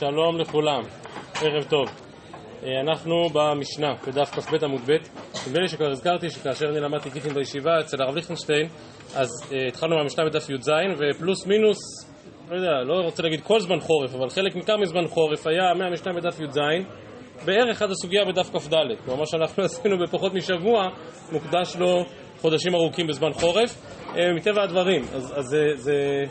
שלום לכולם, ערב טוב. אה, אנחנו במשנה, בדף כ"ב עמוד ב', נדמה לי שכבר הזכרתי שכאשר אני למדתי גיטין בישיבה אצל הרב ליכטנשטיין, אז uh, התחלנו מהמשנה בדף י"ז, ופלוס מינוס, לא יודע, לא רוצה להגיד כל זמן חורף, אבל חלק ניכר מזמן חורף היה מהמשנה בדף י"ז, בערך עד הסוגיה בדף כ"ד. כלומר, מה שאנחנו עשינו בפחות משבוע, מוקדש לו חודשים ארוכים בזמן חורף, uh, מטבע הדברים. אז, אז זה... זה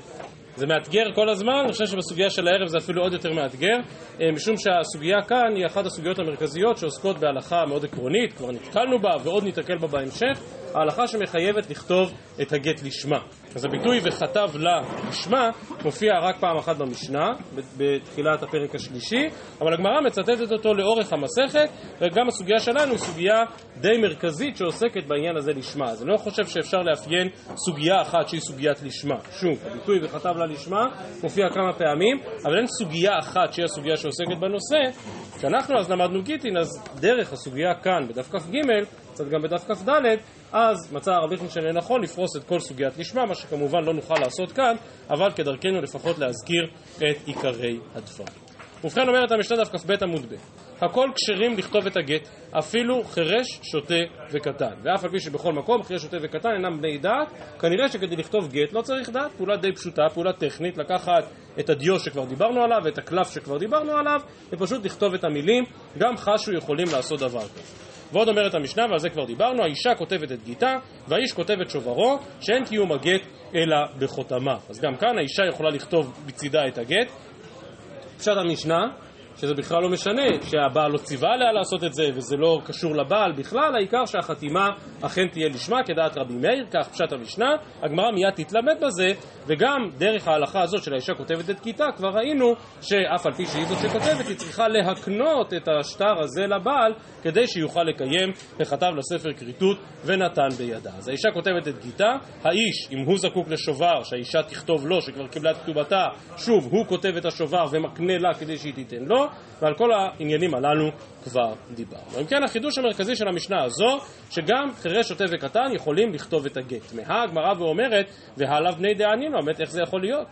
זה מאתגר כל הזמן, אני חושב שבסוגיה של הערב זה אפילו עוד יותר מאתגר, אה, משום שהסוגיה כאן היא אחת הסוגיות המרכזיות שעוסקות בהלכה מאוד עקרונית, כבר נתקלנו בה ועוד ניתקל בה בהמשך, ההלכה שמחייבת לכתוב את הגט לשמה. אז הביטוי וכתב לה לשמה מופיע רק פעם אחת במשנה, בתחילת הפרק השלישי, אבל הגמרא מצטטת אותו לאורך המסכת, וגם הסוגיה שלנו היא סוגיה די מרכזית שעוסקת בעניין הזה לשמה. אז אני לא חושב שאפשר לאפיין סוגיה אחת שהיא סוגיית לשמה. שוב, הביטוי וכתב לה לשמה מופיע כמה פעמים, אבל אין סוגיה אחת שהיא הסוגיה שעוסקת בנושא. כשאנחנו אז למדנו גיטין, אז דרך הסוגיה כאן, בדף כ"ג, קצת גם בדף כ"ד, אז מצא הרב ליכטנשטיין לנכון לפרוס את כל סוגיית לשמה, מה שכמובן לא נוכל לעשות כאן, אבל כדרכנו לפחות להזכיר את עיקרי הדברים. ובכן אומרת המשנה דף כ"ב עמוד ב' הכל כשרים לכתוב את הגט, אפילו חירש, שוטה וקטן. ואף על פי שבכל מקום חירש, שוטה וקטן אינם בני דעת, כנראה שכדי לכתוב גט לא צריך דעת, פעולה די פשוטה, פעולה טכנית, לקחת את הדיו שכבר דיברנו עליו ואת הקלף שכבר דיברנו עליו, ופשוט לכתוב את המילים, גם חשו יכולים לעשות דבר כזה. ועוד אומרת המשנה, ועל זה כבר דיברנו, האישה כותבת את גיתה, והאיש כותב את שוברו, שאין קיום הגט אלא בחותמה. אז גם כאן האישה יכולה לכתוב בצידה את הגט. פשט המשנה, שזה בכלל לא משנה, שהבעל לא ציווה עליה לעשות את זה וזה לא קשור לבעל בכלל, העיקר שהחתימה אכן תהיה לשמה כדעת רבי מאיר, כך פשט המשנה, הגמרא מיד תתלמד בזה, וגם דרך ההלכה הזאת של האישה כותבת את כיתה, כבר ראינו שאף על פי שהיא זאת שכותבת, היא צריכה להקנות את השטר הזה לבעל כדי שיוכל לקיים, וכתב לספר כריתות ונתן בידה. אז האישה כותבת את גיתה, האיש, אם הוא זקוק לשובר, שהאישה תכתוב לו, שכבר קיבלה את כתובתה, שוב, הוא כותב את השובר ומקנה לה כדי שהיא תיתן לו, ועל כל העניינים הללו כבר דיברנו. אם כן, החידוש המרכזי של המשנה הזו, שגם חירש, שוטה וקטן יכולים לכתוב את הגט. מהה הגמרא ואומרת, והעליו בני דענינו, באמת איך זה יכול להיות?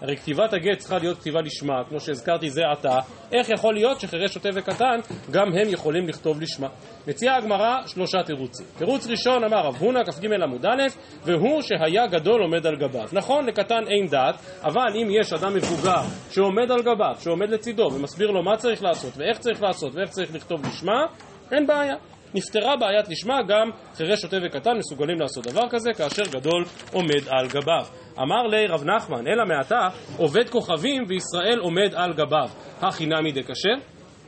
הרי כתיבת הגט צריכה להיות כתיבה לשמה, כמו שהזכרתי זה עתה, איך יכול להיות שחירש, שוטה וקטן, גם הם יכולים לכתוב לשמה? מציעה הגמרא שלושה תירוצים. תירוץ ראשון אמר רב הונא, כ"ג עמוד א', והוא שהיה גדול עומד על גביו. נכון, לקטן אין דעת, אבל אם יש אדם מבוגר שעומד על גביו, שעומד לצידו ומסביר לו מה צריך לעשות ואיך צריך לעשות ואיך צריך לכתוב לשמה, אין בעיה. נפתרה בעיית לשמה, גם חירש, שוטה וקטן מסוגלים לעשות דבר כזה, כאשר גדול עומד על גביו. אמר לי רב נחמן, אלא מעתה עובד כוכבים וישראל עומד על גביו. הכי נמי דקשר?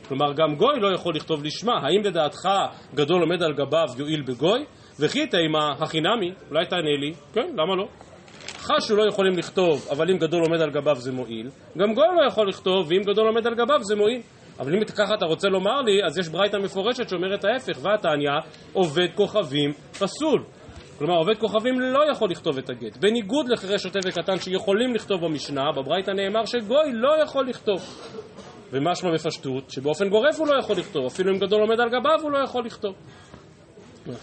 כלומר, גם גוי לא יכול לכתוב לשמה. האם לדעתך גדול עומד על גביו יועיל בגוי? וכי תימה הכי נמי, אולי תענה לי, כן, למה לא? חשו לא יכולים לכתוב, אבל אם גדול עומד על גביו זה מועיל. גם גוי לא יכול לכתוב, ואם גדול עומד על גביו זה מועיל. אבל אם ככה אתה רוצה לומר לי, אז יש ברייתא מפורשת שאומרת ההפך, והתניא עובד כוכבים פסול. כלומר, עובד כוכבים לא יכול לכתוב את הגט. בניגוד לחירש שוטה וקטן שיכולים לכתוב במשנה, בברייתא נאמר שגוי לא יכול לכתוב. ומשמע בפשטות, שבאופן גורף הוא לא יכול לכתוב, אפילו אם גדול עומד על גביו הוא לא יכול לכתוב.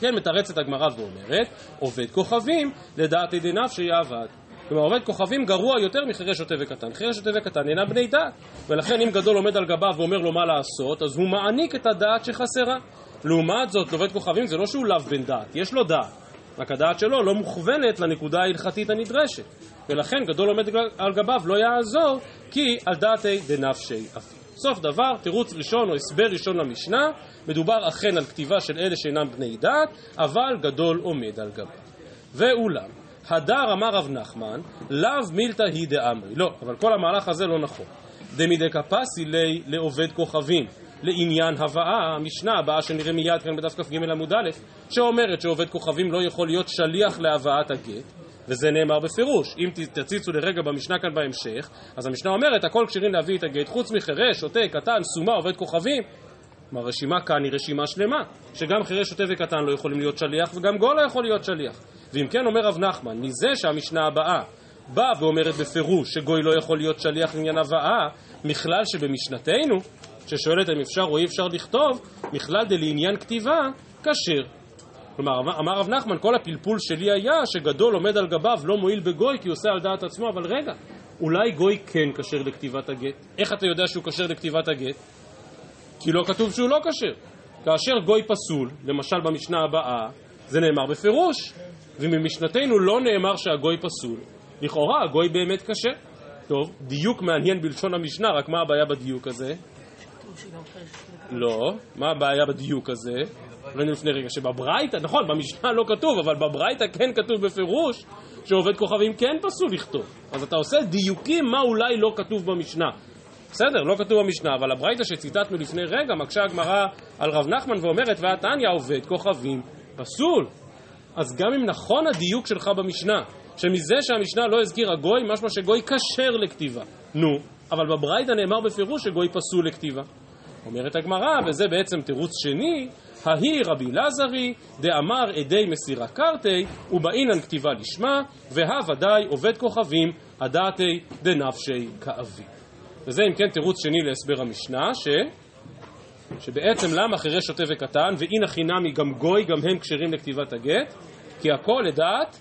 כן, מתרצת הגמרא ואומרת, עובד כוכבים לדעת ידי נפשי יעבד. כלומר, עובד כוכבים גרוע יותר מחירש שוטה וקטן. חירש שוטה וקטן אינם בני דעת, ולכן אם גדול עומד על גביו ואומר לו מה לעשות, אז הוא מעניק את הדעת שחסרה. לעומת זאת, עובד כוכבים זה לא שהוא לאו בן דעת, יש לו דעת. רק הדעת שלו לא מוכוונת לנקודה ההלכתית הנדרשת. ולכן גדול עומד על גביו לא יעזור, כי על דעתי דנפשי אפילו. סוף דבר, תירוץ ראשון או הסבר ראשון למשנה, מדובר אכן על כתיבה של אלה שאינם בני דעת, אבל גדול עומד על גביו. ואולם, הדר אמר רב נחמן, לאו מילתא היא דאמרי. לא, אבל כל המהלך הזה לא נכון. דמידי קפסי לי לעובד כוכבים. לעניין הבאה, המשנה הבאה שנראה מיד כאן בדף כ"ג עמוד א', שאומרת שעובד כוכבים לא יכול להיות שליח להבאת הגט, וזה נאמר בפירוש. אם תציצו לרגע במשנה כאן בהמשך, אז המשנה אומרת, הכל כשרים להביא את הגט, חוץ מחירש, שוטה, קטן, סומה, עובד כוכבים. כלומר, הרשימה כאן היא רשימה שלמה, שגם חירש, שוטה וקטן לא יכולים להיות שליח, וגם גול לא יכול להיות שליח. ואם כן, אומר רב נחמן, מזה שהמשנה הבאה באה ואומרת בפירוש שגוי לא יכול להיות שליח לעניין הבאה, מכלל שבמשנתנו, ששואלת אם אפשר או אי אפשר לכתוב, מכלל דלעניין כתיבה, כשר. כלומר, אמר רב נחמן, כל הפלפול שלי היה שגדול עומד על גביו לא מועיל בגוי כי הוא עושה על דעת עצמו, אבל רגע, אולי גוי כן כשר לכתיבת הגט. איך אתה יודע שהוא כשר לכתיבת הגט? כי לא כתוב שהוא לא כשר. כאשר גוי פסול, למשל במשנה הבאה, זה נאמר בפירוש, וממשנתנו לא נאמר שהגוי פסול. לכאורה הגוי באמת קשה. טוב, דיוק מעניין בלשון המשנה, רק מה הבעיה בדיוק הזה? לא, מה הבעיה בדיוק הזה? ראינו לפני רגע שבברייתא, נכון, במשנה לא כתוב, אבל בברייתא כן כתוב בפירוש שעובד כוכבים כן פסול לכתוב. אז אתה עושה דיוקים מה אולי לא כתוב במשנה. בסדר, לא כתוב במשנה, אבל הברייתא שציטטנו לפני רגע מקשה הגמרא על רב נחמן ואומרת והתניא עובד כוכבים פסול. אז גם אם נכון הדיוק שלך במשנה, שמזה שהמשנה לא הזכירה גוי, משמע שגוי כשר לכתיבה. נו, אבל בברייתא נאמר בפירוש שגוי פסול לכתיבה. אומרת הגמרא, וזה בעצם תירוץ שני, ההיא רבי לזרי, דאמר עדי מסירה קרתי, ובאינן כתיבה לשמה, והא ודאי עובד כוכבים, הדעתי דנפשי כאבי. וזה אם כן תירוץ שני להסבר המשנה, ש... שבעצם למה חירש שוטה וקטן, ואין החינמי גם גוי, גם הם כשרים לכתיבת הגט, כי הכל לדעת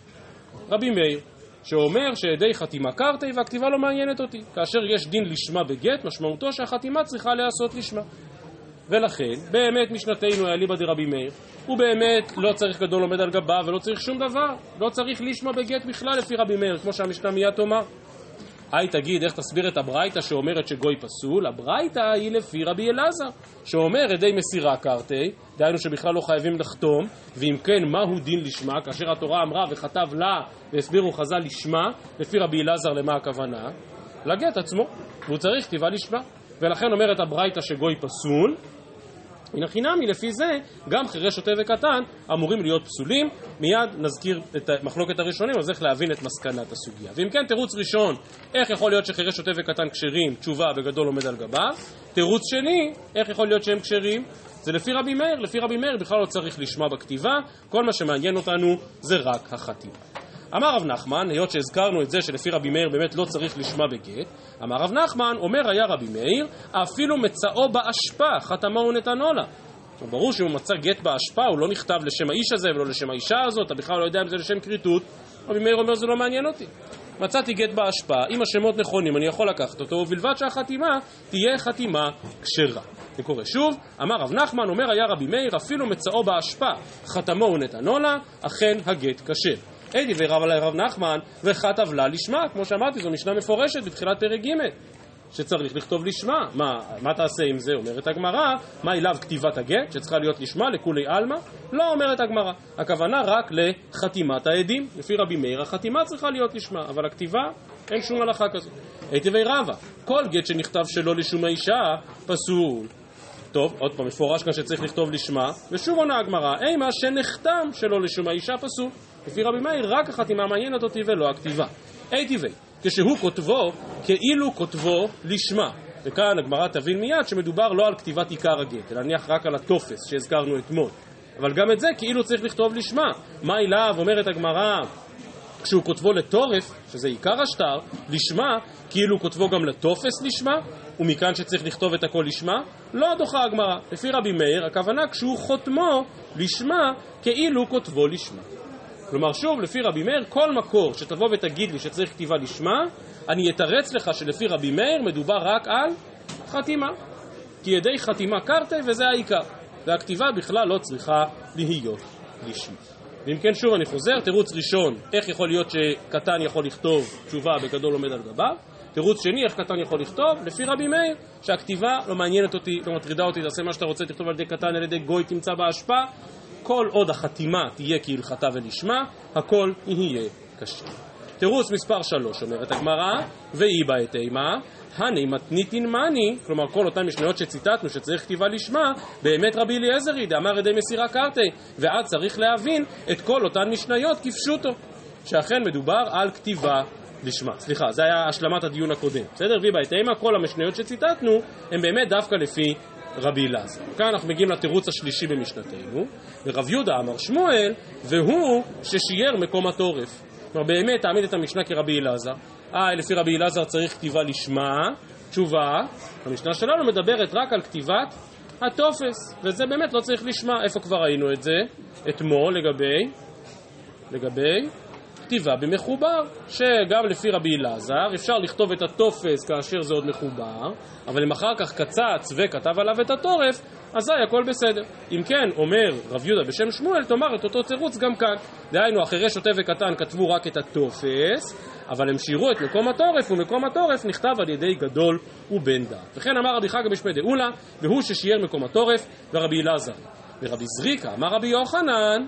רבי מאיר, שאומר שעדי חתימה קרתי והכתיבה לא מעניינת אותי. כאשר יש דין לשמה בגט, משמעותו שהחתימה צריכה להיעשות לשמה. ולכן, באמת משנתנו אליבא דרבי מאיר, הוא באמת לא צריך גדול עומד על גביו ולא צריך שום דבר, לא צריך לשמה בגט בכלל לפי רבי מאיר, כמו שהמשנה מיד תאמר. היי תגיד, איך תסביר את הברייתא שאומרת שגוי פסול? הברייתא היא לפי רבי אלעזר, שאומר עדי מסירה קרתי, דהיינו שבכלל לא חייבים לחתום, ואם כן, מהו דין לשמה? כאשר התורה אמרה וכתב לה והסבירו חז"ל לשמה, לפי רבי אלעזר למה הכוונה? לגט עצמו, והוא צריך כתיבה לשמה. ולכן אומרת הברייתא שגוי פסול, מן החינמי, לפי זה, גם חירש שוטה וקטן אמורים להיות פסולים. מיד נזכיר את מחלוקת הראשונים, אז איך להבין את מסקנת הסוגיה. ואם כן, תירוץ ראשון, איך יכול להיות שחירש שוטה וקטן כשרים, תשובה בגדול עומד על גביו. תירוץ שני, איך יכול להיות שהם כשרים? זה לפי רבי מאיר, לפי רבי מאיר בכלל לא צריך לשמוע בכתיבה, כל מה שמעניין אותנו זה רק החתימה. אמר רב נחמן, היות שהזכרנו את זה שלפי רבי מאיר באמת לא צריך לשמה בגט, אמר רב נחמן, אומר היה רבי מאיר, אפילו מצאו באשפה, חתמו ונתנו לה. ברור שאם הוא מצא גט באשפה, הוא לא נכתב לשם האיש הזה ולא לשם האישה הזאת, אתה בכלל לא יודע אם זה לשם כריתות. רבי מאיר אומר, זה לא מעניין אותי. מצאתי גט באשפה, אם השמות נכונים, אני יכול לקחת אותו, ובלבד שהחתימה תהיה חתימה כשרה. זה קורה שוב, אמר רב נחמן, אומר היה רבי מאיר, אפילו מצאו באשפה, חתמו ונתנו לה, אכן הגט כשר. דברי רב עלי רב נחמן, וכתב לה לשמה, כמו שאמרתי, זו משנה מפורשת בתחילת פרק ג' שצריך לכתוב לשמה. מה, מה תעשה עם זה? אומרת הגמרא, מה אליו כתיבת הגט, שצריכה להיות לשמה לכולי עלמא? לא אומרת הגמרא. הכוונה רק לחתימת העדים. לפי רבי מאיר החתימה צריכה להיות לשמה, אבל הכתיבה, אין שום הלכה כזאת. היטבי רבא, כל גט שנכתב שלא לשום האישה, פסול. טוב, עוד פעם, מפורש כאן שצריך לכתוב לשמה, ושוב עונה הגמרא, אימה שנחתם שלא לשום האישה פסול. לפי רבי מאיר רק החתימה מעניינת אותי ולא הכתיבה. אי טבעי, כשהוא כותבו, כאילו כותבו לשמה. וכאן הגמרא תבין מיד שמדובר לא על כתיבת עיקר הגט, אלא נניח רק על הטופס שהזכרנו אתמול. אבל גם את זה כאילו צריך לכתוב לשמה. מה אליו, אומרת הגמרא, כשהוא כותבו לטורף, שזה עיקר השטר, לשמה, כאילו כותבו גם לטופס לשמה, ומכאן שצריך לכתוב את הכל לשמה, לא דוחה הגמרא. לפי רבי מאיר, הכוונה כשהוא חותמו לשמה, כאילו כותבו לשמה. כלומר, שוב, לפי רבי מאיר, כל מקור שתבוא ותגיד לי שצריך כתיבה לשמה, אני אתרץ לך שלפי רבי מאיר מדובר רק על חתימה. כי ידי חתימה קרתי וזה העיקר. והכתיבה בכלל לא צריכה להיות לשמה. ואם כן, שוב אני חוזר, תירוץ ראשון, איך יכול להיות שקטן יכול לכתוב תשובה בגדול עומד על גביו? תירוץ שני, איך קטן יכול לכתוב? לפי רבי מאיר, שהכתיבה לא מעניינת אותי, לא מטרידה אותי, תעשה מה שאתה רוצה, תכתוב על ידי קטן, על ידי גוי תמצא באשפה, כל עוד החתימה תהיה כהלכתה ולשמה, הכל יהיה קשה. תירוץ מספר שלוש, אומרת הגמרא, ואי בה את אימה, הני מתניתין מאני, כלומר כל אותן משניות שציטטנו שצריך כתיבה לשמה, באמת רבי אליעזרי דאמר ידי מסירה קרתי, ואז צריך להבין את כל אותן משניות כפשוטו, שאכן מדובר על כתיבה לשמה. סליחה, זה היה השלמת הדיון הקודם, בסדר? ויבה את אימה, כל המשניות שציטטנו הם באמת דווקא לפי רבי אלעזר. כאן אנחנו מגיעים לתירוץ השלישי במשנתנו, ורב יהודה אמר שמואל, והוא ששייר מקום התורף. כלומר באמת תעמיד את המשנה כרבי אלעזר. אה, לפי רבי אלעזר צריך כתיבה לשמה, תשובה, המשנה שלנו מדברת רק על כתיבת הטופס, וזה באמת לא צריך לשמה. איפה כבר ראינו את זה? אתמול לגבי, לגבי כתיבה במחובר, שגם לפי רבי אלעזר אפשר לכתוב את הטופס כאשר זה עוד מחובר, אבל אם אחר כך קצץ וכתב עליו את התורף, אזי הכל בסדר. אם כן, אומר רב יהודה בשם שמואל, תאמר את אותו תירוץ גם כאן. דהיינו, אחרי שוטה וקטן כתבו רק את הטופס, אבל הם שירו את מקום התורף, ומקום התורף נכתב על ידי גדול ובן דעת. וכן אמר רבי חגה בשמי דאולה, והוא ששיער מקום התורף, ורבי אלעזר. ורבי זריקה, אמר רבי יוחנן,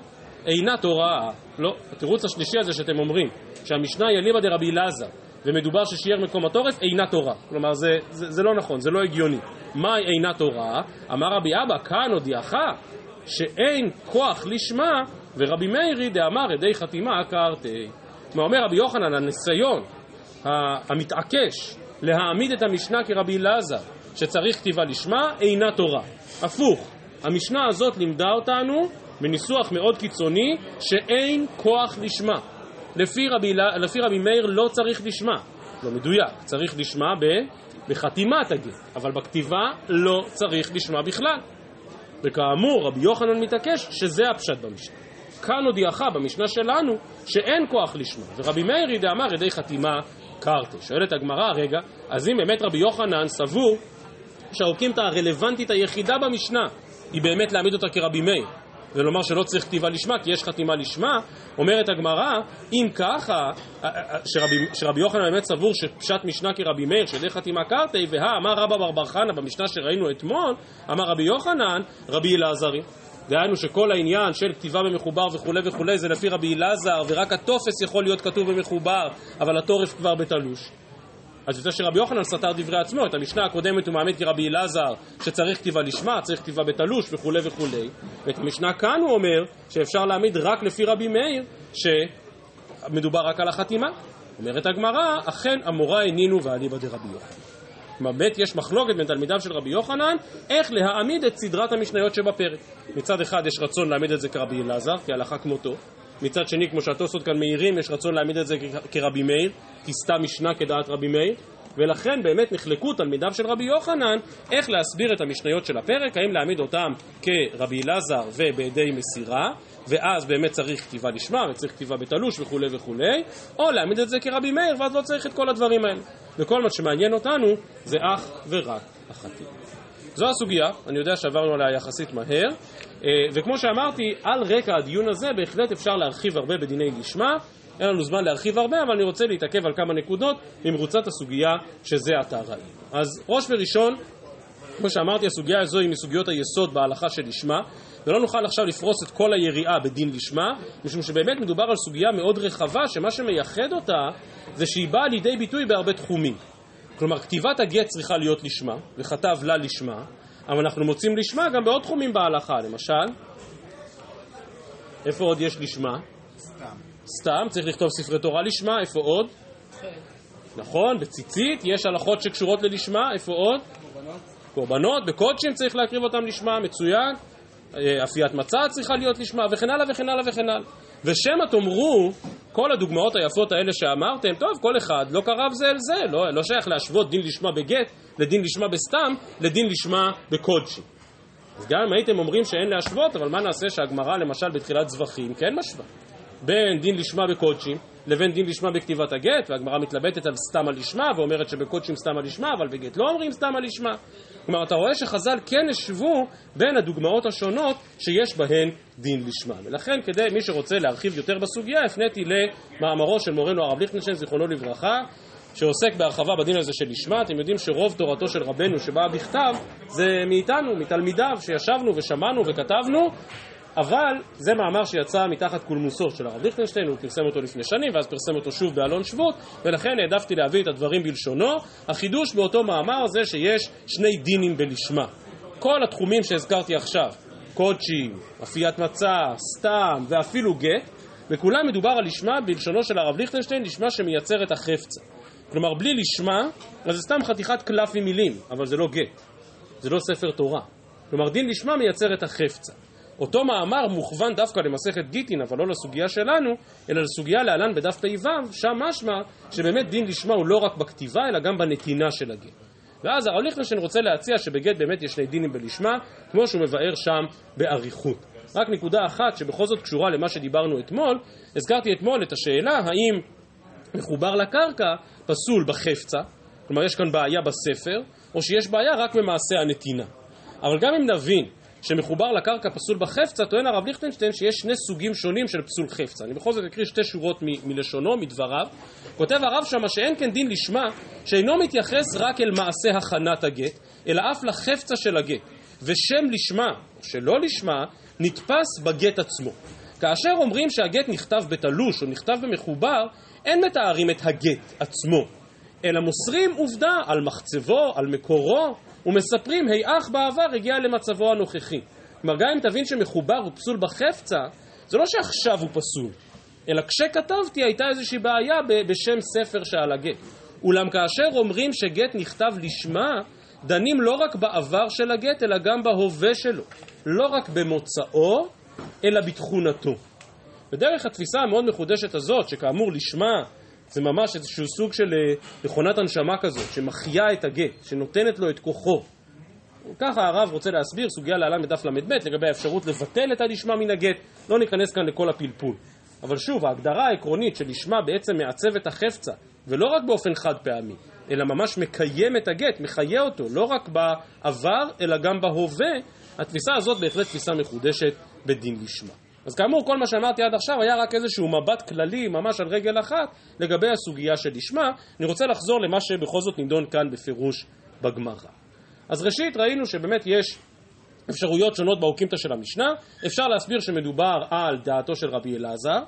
אינה תורה. לא, התירוץ השלישי הזה שאתם אומרים, שהמשנה היא אליבא דרבי אלעזר, ומדובר ששיער מקום התורף, אינה תורה. כלומר, זה, זה, זה לא נכון, זה לא הגיוני. מהי אינה תורה? אמר רבי אבא, כאן הודיעך שאין כוח לשמה, ורבי מאירי דאמר ידי חתימה קרתי. כלומר, אומר רבי יוחנן, הניסיון המתעקש להעמיד את המשנה כרבי אלעזר, שצריך כתיבה לשמה, אינה תורה. הפוך, המשנה הזאת לימדה אותנו בניסוח מאוד קיצוני, שאין כוח לשמה. לפי רבי, לפי רבי מאיר לא צריך לשמה, לא מדויק, צריך לשמה ב, בחתימת הגט, אבל בכתיבה לא צריך לשמה בכלל. וכאמור, רבי יוחנן מתעקש שזה הפשט במשנה. כאן הודיעך במשנה שלנו שאין כוח לשמה, ורבי מאיר דאמר ידי חתימה קרתי. שואלת הגמרא, רגע, אז אם באמת רבי יוחנן סבור שהאוקימתא הרלוונטית היחידה במשנה היא באמת להעמיד אותה כרבי מאיר, ולומר שלא צריך כתיבה לשמה כי יש חתימה לשמה, אומרת הגמרא, אם ככה, שרבי, שרבי יוחנן באמת סבור שפשט משנה כרבי מאיר, שידי חתימה קרתי, והא אמר רבא בר בר חנא במשנה שראינו אתמול, אמר רבי יוחנן, רבי אלעזרי. דהיינו שכל העניין של כתיבה במחובר וכולי וכולי זה לפי רבי אלעזר, ורק הטופס יכול להיות כתוב במחובר, אבל התורף כבר בתלוש. אז יוצא שרבי יוחנן סתר דברי עצמו, את המשנה הקודמת הוא מעמיד כרבי אלעזר שצריך כתיבה לשמה, צריך כתיבה בתלוש וכולי וכולי ואת המשנה כאן הוא אומר שאפשר להעמיד רק לפי רבי מאיר שמדובר רק על החתימה אומרת הגמרא, אכן אמורה הנינו ואליבא דרבי יוחנן כלומר, באמת יש מחלוקת בין תלמידיו של רבי יוחנן איך להעמיד את סדרת המשניות שבפרק. מצד אחד יש רצון להעמיד את זה כרבי אלעזר, כהלכה כמותו. מצד שני, כמו שהתוספות כאן מאירים, יש רצון להעמיד את זה כרבי מאיר, כי סתם משנה כדעת רבי מאיר. ולכן באמת נחלקו תלמידיו של רבי יוחנן איך להסביר את המשניות של הפרק, האם להעמיד אותם כרבי אלעזר ובידי מסירה, ואז באמת צריך כתיבה לשמה וצריך כתיבה בתלוש וכולי וכולי, או להעמיד את זה כרבי מאיר ואז לא צריך את כל הדברים האלה. וכל מה שמעניין אותנו זה אך ורק החתים. זו הסוגיה, אני יודע שעברנו עליה יחסית מהר, וכמו שאמרתי, על רקע הדיון הזה בהחלט אפשר להרחיב הרבה בדיני לשמה, אין לנו זמן להרחיב הרבה, אבל אני רוצה להתעכב על כמה נקודות ממרוצת הסוגיה שזה עתה ראינו. אז ראש וראשון, כמו שאמרתי, הסוגיה הזו היא מסוגיות היסוד בהלכה של לשמה, ולא נוכל עכשיו לפרוס את כל היריעה בדין לשמה, משום שבאמת מדובר על סוגיה מאוד רחבה, שמה שמייחד אותה זה שהיא באה לידי ביטוי בהרבה תחומים. כלומר, כתיבת הגט צריכה להיות לשמה, וכתב לה לשמה, אבל אנחנו מוצאים לשמה גם בעוד תחומים בהלכה, למשל, איפה עוד יש לשמה? סתם. סתם, צריך לכתוב ספרי תורה לשמה, איפה עוד? נכון, בציצית, יש הלכות שקשורות ללשמה, איפה עוד? קורבנות. קורבנות, בקודשים צריך להקריב אותם לשמה, מצוין. אה, אפיית מצה צריכה להיות לשמה, וכן הלאה וכן הלאה וכן הלאה. ושמא תאמרו, כל הדוגמאות היפות האלה שאמרתם, טוב, כל אחד לא קרב זה אל זה, לא, לא שייך להשוות דין לשמה בגט לדין לשמה בסתם, לדין לשמה בקודשי. אז גם אם הייתם אומרים שאין להשוות, אבל מה נעשה שהגמרא למשל בתחילת זבחים כן משווה? בין דין לשמה בקודשים לבין דין לשמה בכתיבת הגט, והגמרא מתלבטת על סתם הלשמה ואומרת שבקודשים סתם הלשמה, אבל בגט לא אומרים סתם הלשמה. כלומר, אתה רואה שחז"ל כן השוו בין הדוגמאות השונות שיש בהן דין לשמה. ולכן, כדי, מי שרוצה להרחיב יותר בסוגיה, הפניתי למאמרו של מורנו הרב ליכטנשטיין, זיכרונו לברכה, שעוסק בהרחבה בדין הזה של לשמה. אתם יודעים שרוב תורתו של רבנו שבאה בכתב זה מאיתנו, מתלמידיו, שישבנו ושמענו וכתבנו, אבל זה מאמר שיצא מתחת קולמוסו של הרב ליכטנשטיין, הוא פרסם אותו לפני שנים ואז פרסם אותו שוב באלון שבות ולכן העדפתי להביא את הדברים בלשונו. החידוש באותו מאמר זה שיש שני דינים בלשמה. כל התחומים שהזכרתי עכשיו, קודשים, אפיית מצה, סתם ואפילו גט, בכולם מדובר על לשמה בלשונו של הרב ליכטנשטיין, לשמה שמייצר את החפצה. כלומר, בלי לשמה, אז זה סתם חתיכת קלף עם מילים, אבל זה לא גט, זה לא ספר תורה. כלומר, דין לשמה מייצר את החפצה. אותו מאמר מוכוון דווקא למסכת גיטין, אבל לא לסוגיה שלנו, אלא לסוגיה להלן בדף פ"ו, שם משמע שבאמת דין לשמה הוא לא רק בכתיבה, אלא גם בנתינה של הגט. ואז הרב ליכטנשטיין רוצה להציע שבגט באמת יש שני דינים בלשמה, כמו שהוא מבאר שם באריכות. רק נקודה אחת שבכל זאת קשורה למה שדיברנו אתמול, הזכרתי אתמול את השאלה האם מחובר לקרקע פסול בחפצה, כלומר יש כאן בעיה בספר, או שיש בעיה רק במעשה הנתינה. אבל גם אם נבין שמחובר לקרקע פסול בחפצה, טוען הרב ליכטנשטיין שיש שני סוגים שונים של פסול חפצה. אני בכל זאת אקריא שתי שורות מ- מלשונו, מדבריו. כותב הרב שמה שאין כן דין לשמה, שאינו מתייחס רק אל מעשה הכנת הגט, אלא אף לחפצה של הגט. ושם לשמה, או שלא לשמה, נתפס בגט עצמו. כאשר אומרים שהגט נכתב בתלוש או נכתב במחובר, אין מתארים את הגט עצמו, אלא מוסרים עובדה על מחצבו, על מקורו, ומספרים היאך בעבר הגיע למצבו הנוכחי. כלומר, גם אם תבין שמחובר הוא פסול בחפצה, זה לא שעכשיו הוא פסול, אלא כשכתבתי הייתה איזושהי בעיה בשם ספר שעל הגט. אולם כאשר אומרים שגט נכתב לשמה, דנים לא רק בעבר של הגט, אלא גם בהווה שלו. לא רק במוצאו, אלא בתכונתו. בדרך התפיסה המאוד מחודשת הזאת, שכאמור לשמה זה ממש איזשהו סוג של אה, מכונת הנשמה כזאת, שמחיה את הגט, שנותנת לו את כוחו. ככה הרב רוצה להסביר סוגיה להלן בדף ל"ב לגבי האפשרות לבטל את הלשמה מן הגט, לא ניכנס כאן לכל הפלפול. אבל שוב, ההגדרה העקרונית שלשמה בעצם מעצב את החפצה, ולא רק באופן חד פעמי, אלא ממש מקיים את הגט, מחיה אותו, לא רק בעבר, אלא גם בהווה, התפיסה הזאת בהחלט תפיסה מחודשת בדין לשמה. אז כאמור, כל מה שאמרתי עד עכשיו היה רק איזשהו מבט כללי, ממש על רגל אחת, לגבי הסוגיה של לשמה. אני רוצה לחזור למה שבכל זאת נידון כאן בפירוש בגמרא. אז ראשית ראינו שבאמת יש אפשרויות שונות באוקימתא של המשנה, אפשר להסביר שמדובר על דעתו של רבי אלעזר,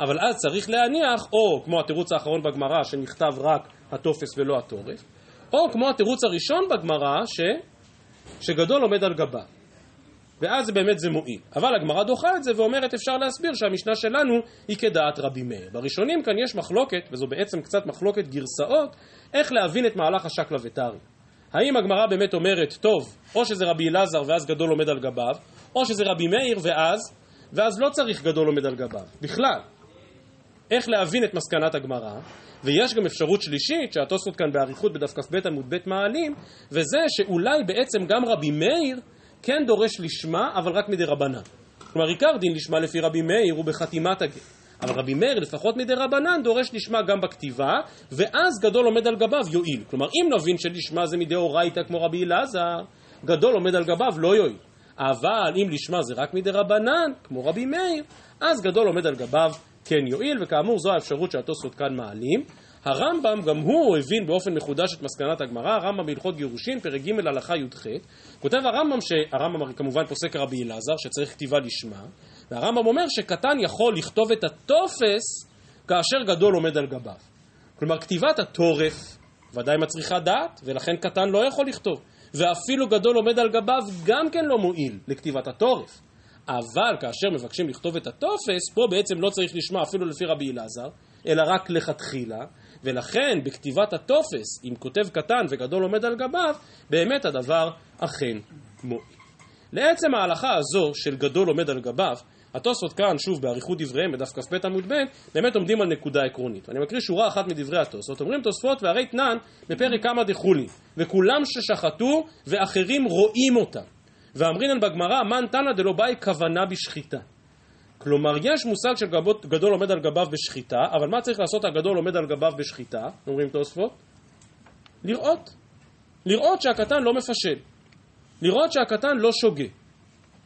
אבל אז צריך להניח, או כמו התירוץ האחרון בגמרא שנכתב רק הטופס ולא התורף, או כמו התירוץ הראשון בגמרא ש... שגדול עומד על גבה. ואז באמת זה מועיל. אבל הגמרא דוחה את זה ואומרת אפשר להסביר שהמשנה שלנו היא כדעת רבי מאיר. בראשונים כאן יש מחלוקת, וזו בעצם קצת מחלוקת גרסאות, איך להבין את מהלך השקלא וטרי. האם הגמרא באמת אומרת, טוב, או שזה רבי אלעזר ואז גדול עומד על גביו, או שזה רבי מאיר ואז, ואז לא צריך גדול עומד על גביו, בכלל. איך להבין את מסקנת הגמרא, ויש גם אפשרות שלישית, שהתוספות כאן באריכות בדף כ"ב עמוד ב' מעלים, וזה שאולי בעצם גם רבי מאיר כן דורש לשמה, אבל רק מדי רבנן. כלומר, עיקר דין לשמה לפי רבי מאיר הוא בחתימת הגט. אבל רבי מאיר, לפחות מדי רבנן, דורש לשמה גם בכתיבה, ואז גדול עומד על גביו יועיל. כלומר, אם נבין שלשמה זה מדאורייתא כמו רבי אלעזר, גדול עומד על גביו לא יועיל. אבל אם לשמה זה רק מדי רבנן, כמו רבי מאיר, אז גדול עומד על גביו כן יועיל, וכאמור זו האפשרות שהתוספות כאן מעלים. הרמב"ם גם הוא הבין באופן מחודש את מסקנת הגמרא, הרמב"ם בהלכות גירושין, פרק ג' הלכה י"ח, כותב הרמב"ם שהרמב"ם כמובן פוסק רבי אלעזר שצריך כתיבה לשמה, והרמב"ם אומר שקטן יכול לכתוב את הטופס כאשר גדול עומד על גביו. כלומר כתיבת הטורף ודאי מצריכה דעת, ולכן קטן לא יכול לכתוב. ואפילו גדול עומד על גביו גם כן לא מועיל לכתיבת הטורף. אבל כאשר מבקשים לכתוב את הטופס, פה בעצם לא צריך לשמוע אפילו לפי רבי אלעזר, אלא רק לכתחילה, ולכן בכתיבת הטופס, אם כותב קטן וגדול עומד על גביו, באמת הדבר אכן מועיל. לעצם ההלכה הזו של גדול עומד על גביו, התוספות כאן, שוב באריכות דבריהם בדף כ"ב עמוד ב', באמת עומדים על נקודה עקרונית. אני מקריא שורה אחת מדברי התוספות, אומרים תוספות והרי תנן בפרק כמה דחולין, וכולם ששחטו ואחרים רואים אותם. ואמרינן בגמרא, מן תנא דלא באי כוונה בשחיטה. כלומר, יש מושג של גבות, גדול עומד על גביו בשחיטה, אבל מה צריך לעשות הגדול עומד על גביו בשחיטה? אומרים תוספות? לראות. לראות שהקטן לא מפשל. לראות שהקטן לא שוגה.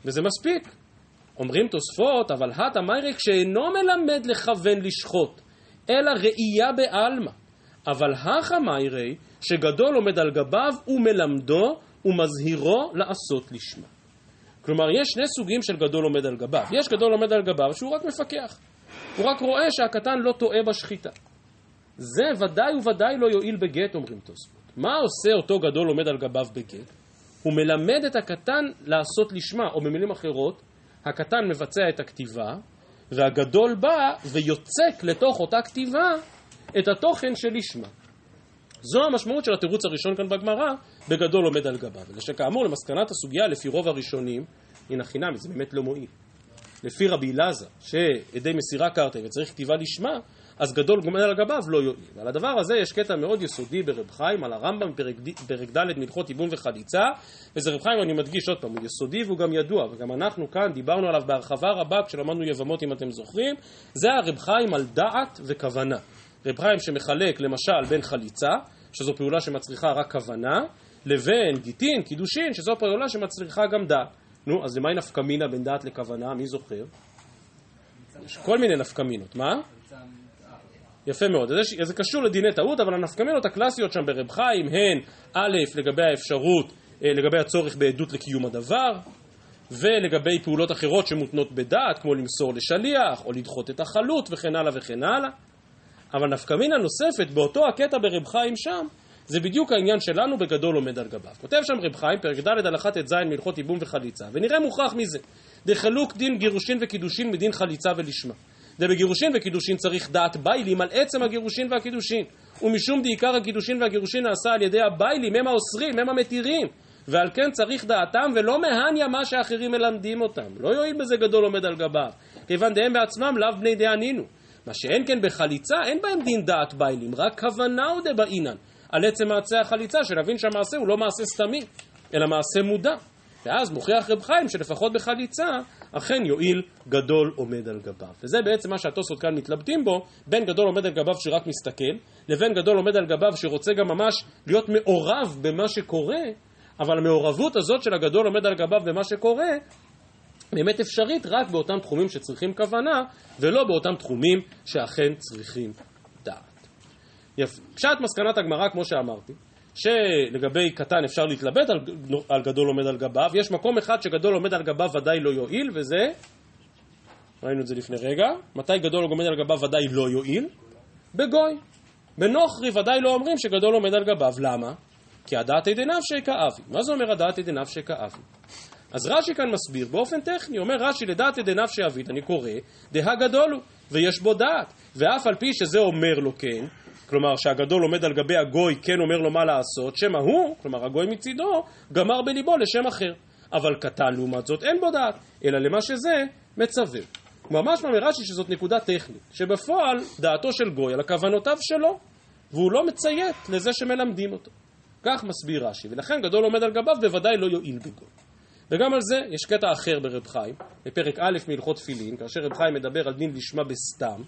וזה מספיק. אומרים תוספות, אבל הטה מיירי כשאינו מלמד לכוון לשחוט, אלא ראייה בעלמא. אבל הכא מיירי שגדול עומד על גביו ומלמדו ומזהירו לעשות לשמה. כלומר, יש שני סוגים של גדול עומד על גביו. יש גדול עומד על גביו שהוא רק מפקח. הוא רק רואה שהקטן לא טועה בשחיטה. זה ודאי וודאי לא יועיל בגט, אומרים תוספות. מה עושה אותו גדול עומד על גביו בגט? הוא מלמד את הקטן לעשות לשמה, או במילים אחרות, הקטן מבצע את הכתיבה, והגדול בא ויוצק לתוך אותה כתיבה את התוכן של לשמה. זו המשמעות של התירוץ הראשון כאן בגמרא, בגדול עומד על גביו. ושכאמור, למסקנת הסוגיה, לפי רוב הראשונים, הנה חינמי, זה באמת לא מועיל. לפי רבי אלעזר, שעדי מסירה קרתי וצריך כתיבה לשמה, אז גדול גומל על גביו לא יועיל. ועל הדבר הזה יש קטע מאוד יסודי ברב חיים, על הרמב"ם, פרק ד' מלכות ייבום וחליצה, וזה רב חיים, אני מדגיש עוד פעם, הוא יסודי והוא גם ידוע, וגם אנחנו כאן דיברנו עליו בהרחבה רבה כשלמדנו יבמות אם אתם זוכרים, זה הרב חיים על דעת וכוונה. רב חיים שמחלק למשל בין חליצה, שזו פעולה שמצריכה רק כוונה, לבין גיטין, קידושין, שזו פעולה שמצריכה גם דעת. נו, אז למי נפקא מינה בין דעת לכוונה? מי זוכר? יש כל מיני נפקא מינות. מה? יפה מאוד. אז זה קשור לדיני טעות, אבל הנפקא מינות הקלאסיות שם ברב חיים הן א', לגבי האפשרות, אה, לגבי הצורך בעדות לקיום הדבר, ולגבי פעולות אחרות שמותנות בדעת, כמו למסור לשליח, או לדחות את החלות, וכן הלאה וכן הלאה. אבל נפקא מינה נוספת, באותו הקטע ברב חיים שם, זה בדיוק העניין שלנו בגדול עומד על גביו. כותב שם רב חיים, פרק ד' הלכה ט"ז מהלכות ייבום וחליצה, ונראה מוכרח מזה. דחלוק דין גירושין וקידושין מדין חליצה ולשמה. דבגירושין וקידושין צריך דעת ביילים על עצם הגירושין והקידושין. ומשום דעיקר הקידושין והגירושין נעשה על ידי הביילים, הם האוסרים, הם המתירים. ועל כן צריך דעתם ולא מהניה מה שאחרים מלמדים אותם. לא יועיל בזה גדול עומד על גביו. כיוון דהם בעצמם לאו בני דענינו. מה שאין כן בחליצה, אין בהם דין דעת ביילים, רק כוונה הוא דבעינן. על עצם מעשה החליצה, שנבין שהמעשה הוא לא מעשה סתמי, אלא מעשה מודע. ואז מוכיח רב חיים שלפחות בחליצה, אכן יועיל גדול עומד על גביו. וזה בעצם מה שהתוספות כאן מתלבטים בו, בין גדול עומד על גביו שרק מסתכל, לבין גדול עומד על גביו שרוצה גם ממש להיות מעורב במה שקורה, אבל המעורבות הזאת של הגדול עומד על גביו במה שקורה, באמת אפשרית רק באותם תחומים שצריכים כוונה, ולא באותם תחומים שאכן צריכים דעת. יפה. פשט מסקנת הגמרא, כמו שאמרתי, שלגבי קטן אפשר להתלבט על, על גדול עומד על גביו, יש מקום אחד שגדול עומד על גביו ודאי לא יועיל, וזה, ראינו את זה לפני רגע, מתי גדול עומד על גביו ודאי לא יועיל? בגוי. בנוכרי ודאי לא אומרים שגדול עומד על גביו, למה? כי הדעת עדי נפשי כאבי. מה זה אומר הדעת עדי נפשי כאבי? אז רש"י כאן מסביר באופן טכני, אומר רש"י לדעת עדי נפשי אבית, אני קורא, דה גדול הוא, ויש בו דעת, ואף על פי שזה אומר לו כן, כלומר שהגדול עומד על גבי הגוי כן אומר לו מה לעשות, שמא הוא, כלומר הגוי מצידו, גמר בליבו לשם אחר. אבל קטן לעומת זאת אין בו דעת, אלא למה שזה מצווה. ממש אומר רש"י שזאת נקודה טכנית, שבפועל דעתו של גוי על הכוונותיו שלו, והוא לא מציית לזה שמלמדים אותו. כך מסביר רש"י, ולכן גדול עומד על גביו בוודאי לא יועיל בגוי. וגם על זה יש קטע אחר ברב חיים, בפרק א' מהלכות תפילין, כאשר רב חיים מדבר על דין לשמה בסתם,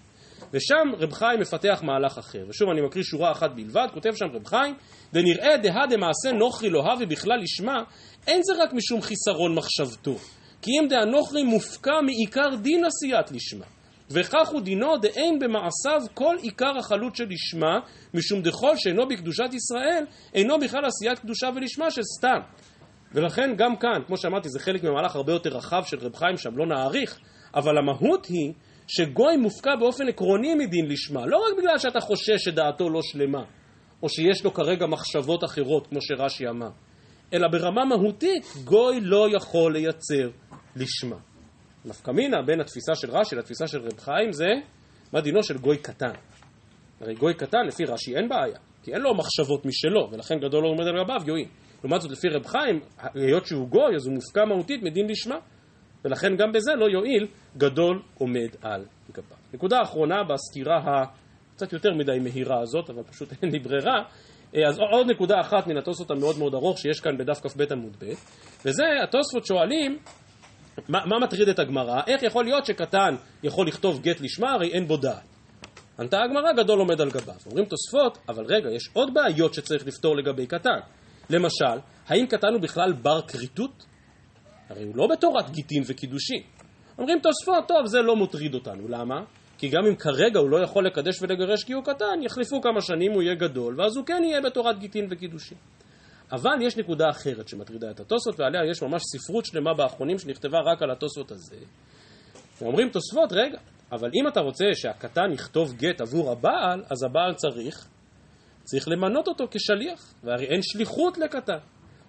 ושם רב חיים מפתח מהלך אחר. ושוב אני מקריא שורה אחת בלבד, כותב שם רב חיים, דנראה דהא דמעשה נוכרי לא הווה בכלל לשמה, אין זה רק משום חיסרון מחשבתו, כי אם דהנוכרי מופקע מעיקר דין עשיית לשמה. וכך הוא דינו דאין במעשיו כל עיקר החלות של לשמה, משום דכל שאינו בקדושת ישראל, אינו בכלל עשיית קדושה ולשמה של סתם. ולכן גם כאן, כמו שאמרתי, זה חלק ממהלך הרבה יותר רחב של רב חיים שם, לא נאריך, אבל המהות היא שגוי מופקע באופן עקרוני מדין לשמה, לא רק בגלל שאתה חושש שדעתו לא שלמה, או שיש לו כרגע מחשבות אחרות, כמו שרש"י אמר, אלא ברמה מהותית, גוי לא יכול לייצר לשמה. נפקא מינה בין התפיסה של רש"י לתפיסה של רב חיים זה מה דינו של גוי קטן. הרי גוי קטן לפי רש"י אין בעיה, כי אין לו מחשבות משלו, ולכן גדול לא עומד על רביו יועיל. לעומת זאת לפי רב חיים, היות שהוא גוי אז הוא מופקע מהותית מדין לשמה. ולכן גם בזה לא יועיל, גדול עומד על גביו. נקודה אחרונה בסקירה הקצת יותר מדי מהירה הזאת, אבל פשוט אין לי ברירה, אה, אז עוד נקודה אחת מן התוספות המאוד מאוד ארוך שיש כאן בדף כ"ב עמוד ב', וזה התוספות שואלים מה, מה מטריד את הגמרא, איך יכול להיות שקטן יכול לכתוב גט לשמה, הרי אין בו דעת. ענתה הגמרא גדול עומד על גביו. אומרים תוספות, אבל רגע, יש עוד בעיות שצריך לפתור לגבי קטן. למשל, האם קטן הוא בכלל בר כריתות? הרי הוא לא בתורת גיטין וקידושין. אומרים תוספות, טוב, זה לא מטריד אותנו. למה? כי גם אם כרגע הוא לא יכול לקדש ולגרש כי הוא קטן, יחלפו כמה שנים, הוא יהיה גדול, ואז הוא כן יהיה בתורת גיטין וקידושין. אבל יש נקודה אחרת שמטרידה את התוספות, ועליה יש ממש ספרות שלמה באחרונים שנכתבה רק על התוספות הזה. ואומרים תוספות, רגע, אבל אם אתה רוצה שהקטן יכתוב גט עבור הבעל, אז הבעל צריך, צריך למנות אותו כשליח, והרי אין שליחות לקטן.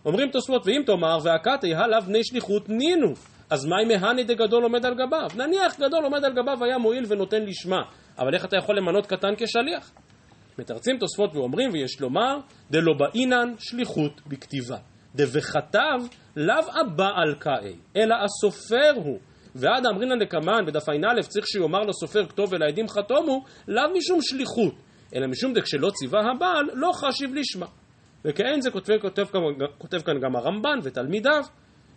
אומרים תוספות, ואם תאמר, והקתי הלאו בני שליחות נינו, אז מהי מהני דגדול עומד על גביו? נניח גדול עומד על גביו היה מועיל ונותן לשמה, אבל איך אתה יכול למנות קטן כשליח? מתרצים תוספות ואומרים, ויש לומר, דלא באינן שליחות בכתיבה. דבכתב לאו הבעל קאי, אלא הסופר הוא, ועד אמרינן לקמן בדף ע"א צריך שיאמר לסופר כתוב ולעדים חתומו, לאו משום שליחות, אלא משום דכשלא ציווה הבעל, לא חשיב לשמה. וכאין זה כותב, כותב, כותב כאן גם הרמב"ן ותלמידיו.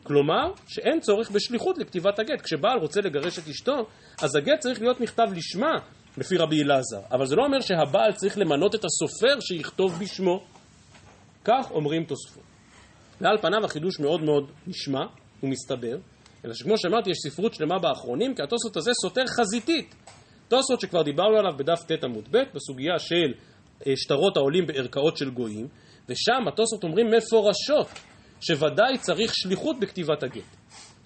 כלומר, שאין צורך בשליחות לכתיבת הגט. כשבעל רוצה לגרש את אשתו, אז הגט צריך להיות מכתב לשמה, לפי רבי אלעזר. אבל זה לא אומר שהבעל צריך למנות את הסופר שיכתוב בשמו. כך אומרים תוספות. ועל פניו החידוש מאוד מאוד נשמע ומסתבר, אלא שכמו שאמרתי, יש ספרות שלמה באחרונים, כי התוספות הזה סותר חזיתית. תוספות שכבר דיברנו עליו בדף ט עמוד ב', בסוגיה של אה, שטרות העולים בערכאות של גויים, ושם התוספות אומרים מפורשות שוודאי צריך שליחות בכתיבת הגט.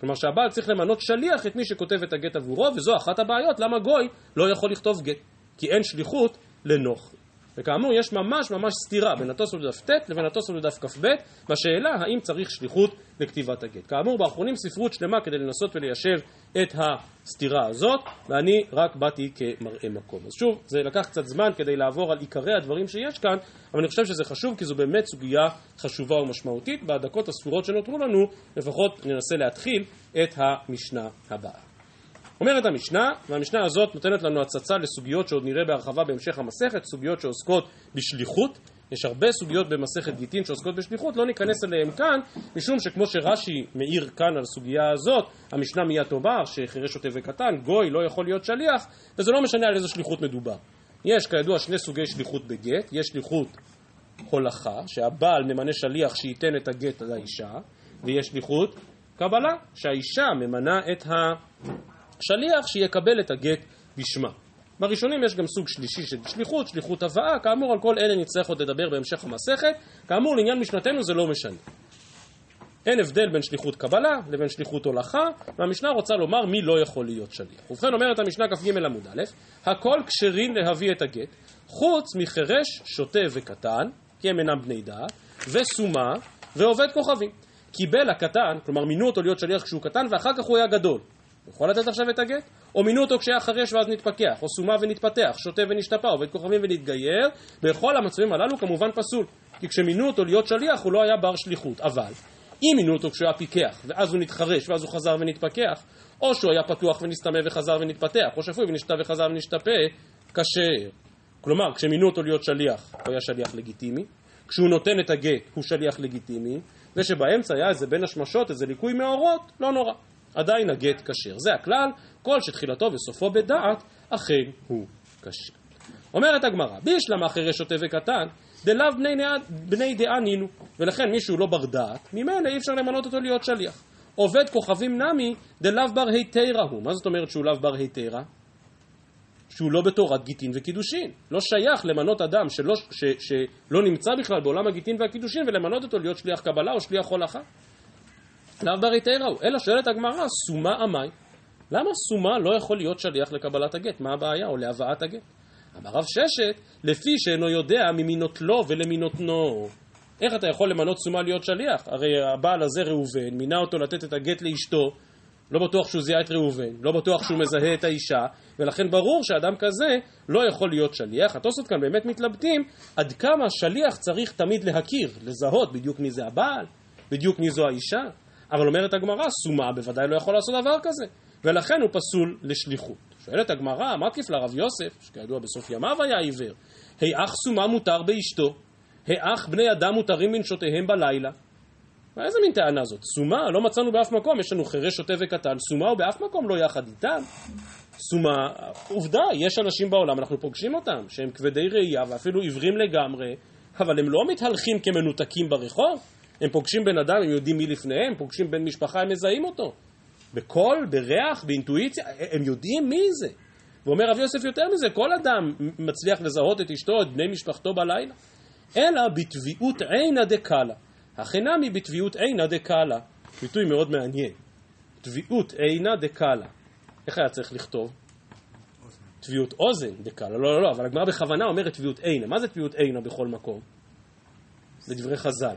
כלומר שהבעל צריך למנות שליח את מי שכותב את הגט עבורו, וזו אחת הבעיות למה גוי לא יכול לכתוב גט. כי אין שליחות לנוח. וכאמור, יש ממש ממש סתירה בין התוספות בדף ט' לבין התוספות בדף כ"ב, בשאלה האם צריך שליחות לכתיבת הגט. כאמור, באחרונים ספרות שלמה כדי לנסות וליישב את הסתירה הזאת, ואני רק באתי כמראה מקום. אז שוב, זה לקח קצת זמן כדי לעבור על עיקרי הדברים שיש כאן, אבל אני חושב שזה חשוב כי זו באמת סוגיה חשובה ומשמעותית. בדקות הספורות שנותרו לנו, לפחות ננסה להתחיל את המשנה הבאה. אומרת המשנה, והמשנה הזאת נותנת לנו הצצה לסוגיות שעוד נראה בהרחבה בהמשך המסכת, סוגיות שעוסקות בשליחות. יש הרבה סוגיות במסכת גיטין שעוסקות בשליחות, לא ניכנס אליהן כאן, משום שכמו שרש"י מאיר כאן על הסוגיה הזאת, המשנה מיד תאמר שחירש שוטה וקטן, גוי לא יכול להיות שליח, וזה לא משנה על איזו שליחות מדובר. יש כידוע שני סוגי שליחות בגט, יש שליחות הולכה, שהבעל ממנה שליח שייתן את הגט לאישה, ויש שליחות קבלה, שהאישה ממנה את ה... שליח שיקבל את הגט בשמה. בראשונים יש גם סוג שלישי של שליחות, שליחות הבאה, כאמור על כל אלה נצטרך עוד לדבר בהמשך המסכת, כאמור לעניין משנתנו זה לא משנה. אין הבדל בין שליחות קבלה לבין שליחות הולכה, והמשנה רוצה לומר מי לא יכול להיות שליח. ובכן אומרת המשנה כ"ג עמוד א', הכל כשרים להביא את הגט, חוץ מחירש, שוטה וקטן, כי הם אינם בני דעת, וסומה ועובד כוכבים. קיבל הקטן, כלומר מינו אותו להיות שליח כשהוא קטן ואחר כך הוא היה גדול. יכול לתת עכשיו את הגט? או מינו אותו כשהיה חרש ואז נתפכח, או סומה ונתפתח, שוטה ונשתפע, עובד כוכבים ונתגייר, בכל המצבים הללו כמובן פסול. כי כשמינו אותו להיות שליח הוא לא היה בר שליחות. אבל, אם מינו אותו כשהוא היה פיקח, ואז הוא נתחרש, ואז הוא חזר ונתפכח, או שהוא היה פתוח ונסתמה וחזר ונתפתח, או שפוי ונשתה וחזר ונשתפה, כשר. כלומר, כשמינו אותו להיות שליח, הוא היה שליח לגיטימי, כשהוא נותן את הגט הוא שליח לגיטימי, ושבאמצע היה איזה בין השמשות, איזה ליקוי מאורות, לא נורא. עדיין הגט כשר. זה הכלל, כל שתחילתו וסופו בדעת, אכן הוא כשר. אומרת הגמרא, בישלמה חירש שוטה וקטן, דלאו בני, בני דעה נינו, ולכן מישהו לא בר דעת, ממילא אי אפשר למנות אותו להיות שליח. עובד כוכבים נמי, דלאו בר היתרה הוא. מה זאת אומרת שהוא לאו בר היתרה? שהוא לא בתורת גיטין וקידושין. לא שייך למנות אדם שלא, ש, שלא נמצא בכלל בעולם הגיטין והקידושין ולמנות אותו להיות שליח קבלה או שליח הולכה. לאו ברי תיראו, אלא שואלת הגמרא, סומה עמי. למה סומה לא יכול להיות שליח לקבלת הגט? מה הבעיה? או להבאת הגט? אמר רב ששת, לפי שאינו יודע ממינות לו ולמינותנו. איך אתה יכול למנות סומה להיות שליח? הרי הבעל הזה ראובן, מינה אותו לתת את הגט לאשתו, לא בטוח שהוא זיהה את ראובן, לא בטוח שהוא מזהה את האישה, ולכן ברור שאדם כזה לא יכול להיות שליח. התוספות כאן באמת מתלבטים עד כמה שליח צריך תמיד להכיר, לזהות בדיוק מי זה הבעל, בדיוק מי זו האישה. אבל אומרת הגמרא, סומה בוודאי לא יכול לעשות דבר כזה, ולכן הוא פסול לשליחות. שואלת הגמרא, מה תקיף לרב יוסף, שכידוע בסוף ימיו היה עיוור, היאך סומה מותר באשתו, היאך בני אדם מותרים מנשותיהם בלילה. איזה מין טענה זאת? סומה לא מצאנו באף מקום, יש לנו חירש שוטה וקטן, סומה הוא באף מקום לא יחד איתם. סומה, עובדה, יש אנשים בעולם, אנחנו פוגשים אותם, שהם כבדי ראייה ואפילו עיוורים לגמרי, אבל הם לא מתהלכים כמנותקים ברחוב. הם פוגשים בן אדם, הם יודעים מי לפניהם, פוגשים בן משפחה, הם מזהים אותו. בקול, בריח, באינטואיציה, הם יודעים מי זה. ואומר רב יוסף יותר מזה, כל אדם מצליח לזהות את אשתו, את בני משפחתו בלילה. אלא בתביעות עינא דקאלה. החינמי בתביעות עינא דקאלה. ביטוי מאוד מעניין. תביעות עינא דקאלה. איך היה צריך לכתוב? תביעות אוזן דקאלה. לא, לא, לא, אבל הגמרא בכוונה אומרת תביעות עינא. מה זה תביעות עינא בכל מקום? זה דברי חז"ל.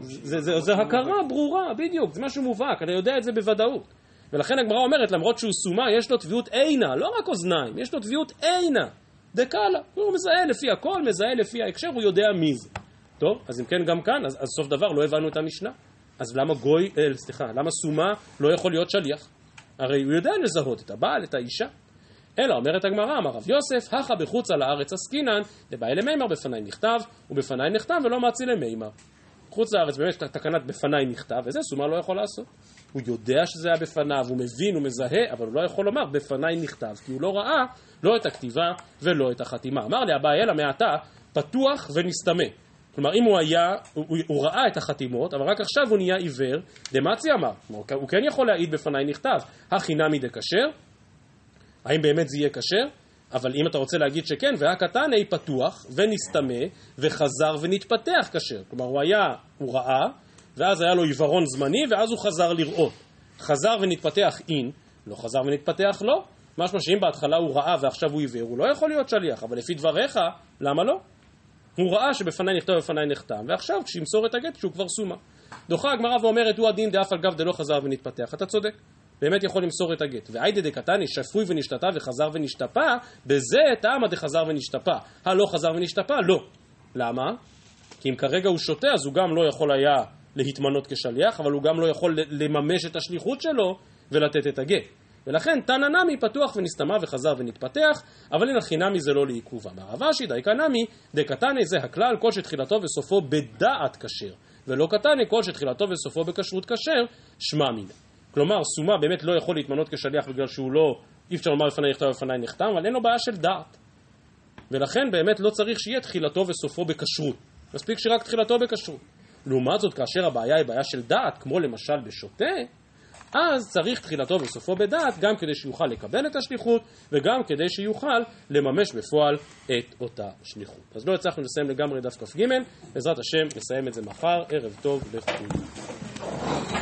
זה, זה, זה הכרה ברורה, בדיוק, זה משהו מובהק, אתה יודע את זה בוודאות. ולכן הגמרא אומרת, למרות שהוא סומה, יש לו טביעות עינה, לא רק אוזניים, יש לו טביעות עינה, דקאלה. הוא מזהה לפי הכל, מזהה לפי ההקשר, הוא יודע מי זה. טוב, אז אם כן, גם כאן, אז, אז סוף דבר לא הבנו את המשנה. אז למה גוי, אה, סליחה, למה סומה לא יכול להיות שליח? הרי הוא יודע לזהות את הבעל, את האישה. אלא אומרת הגמרא, אמר רב יוסף, הכה בחוץ על הארץ עסקינן, לבעי למימר בפניי נכתב, ובפניי נכתב ולא מעצי למימר. חוץ לארץ באמת תקנת בפניי נכתב, וזה סומר לא יכול לעשות. הוא יודע שזה היה בפניו, הוא מבין, הוא מזהה, אבל הוא לא יכול לומר בפניי נכתב, כי הוא לא ראה לא את הכתיבה ולא את החתימה. אמר לי אביי אלא מעתה פתוח ונסתמא. כלומר, אם הוא היה, הוא, הוא ראה את החתימות, אבל רק עכשיו הוא נהיה עיוור, דמצי אמר, הוא כן יכול להעיד בפניי נכתב, הכי דכשר, האם באמת זה יהיה כשר? אבל אם אתה רוצה להגיד שכן, והקטן אי פתוח ונסתמא וחזר ונתפתח כשר. כלומר, הוא היה, הוא ראה, ואז היה לו עיוורון זמני, ואז הוא חזר לראות. חזר ונתפתח אין, לא חזר ונתפתח לא. משמע שאם בהתחלה הוא ראה ועכשיו הוא עיוור, הוא לא יכול להיות שליח, אבל לפי דבריך, למה לא? הוא ראה שבפניי נכתב ובפניי נחתם, ועכשיו כשימסור את הגט שהוא כבר סומה. דוחה הגמרא ואומרת, הוא הדין דאף על גב דלא חזר ונתפתח. אתה צודק. באמת יכול למסור את הגט. והיידה דקתני שפוי ונשתתה וחזר ונשתפה, בזה טעמא דחזר ונשתפה. הלא חזר ונשתפה? לא. למה? כי אם כרגע הוא שותה, אז הוא גם לא יכול היה להתמנות כשליח, אבל הוא גם לא יכול לממש את השליחות שלו ולתת את הגט. ולכן תנא נמי פתוח ונסתמה וחזר ונתפתח, אבל אין הכי זה לא לעיכובה. מערב אשי דייקה נמי דקתני זה הכלל כל שתחילתו וסופו בדעת כשר, ולא קטני כל שתחילתו וסופו בכשרות כשר, שמע מינה. כלומר, סומה באמת לא יכול להתמנות כשליח בגלל שהוא לא, אי אפשר לומר לפניי נכתב ולפניי נחתם, אבל אין לו בעיה של דעת. ולכן באמת לא צריך שיהיה תחילתו וסופו בכשרות. מספיק שרק תחילתו בכשרות. לעומת זאת, כאשר הבעיה היא בעיה של דעת, כמו למשל בשוטה, אז צריך תחילתו וסופו בדעת, גם כדי שיוכל לקבל את השליחות, וגם כדי שיוכל לממש בפועל את אותה שליחות. אז לא הצלחנו לסיים לגמרי דף כ"ג, בעזרת השם נסיים את זה מחר, ערב טוב לכולם.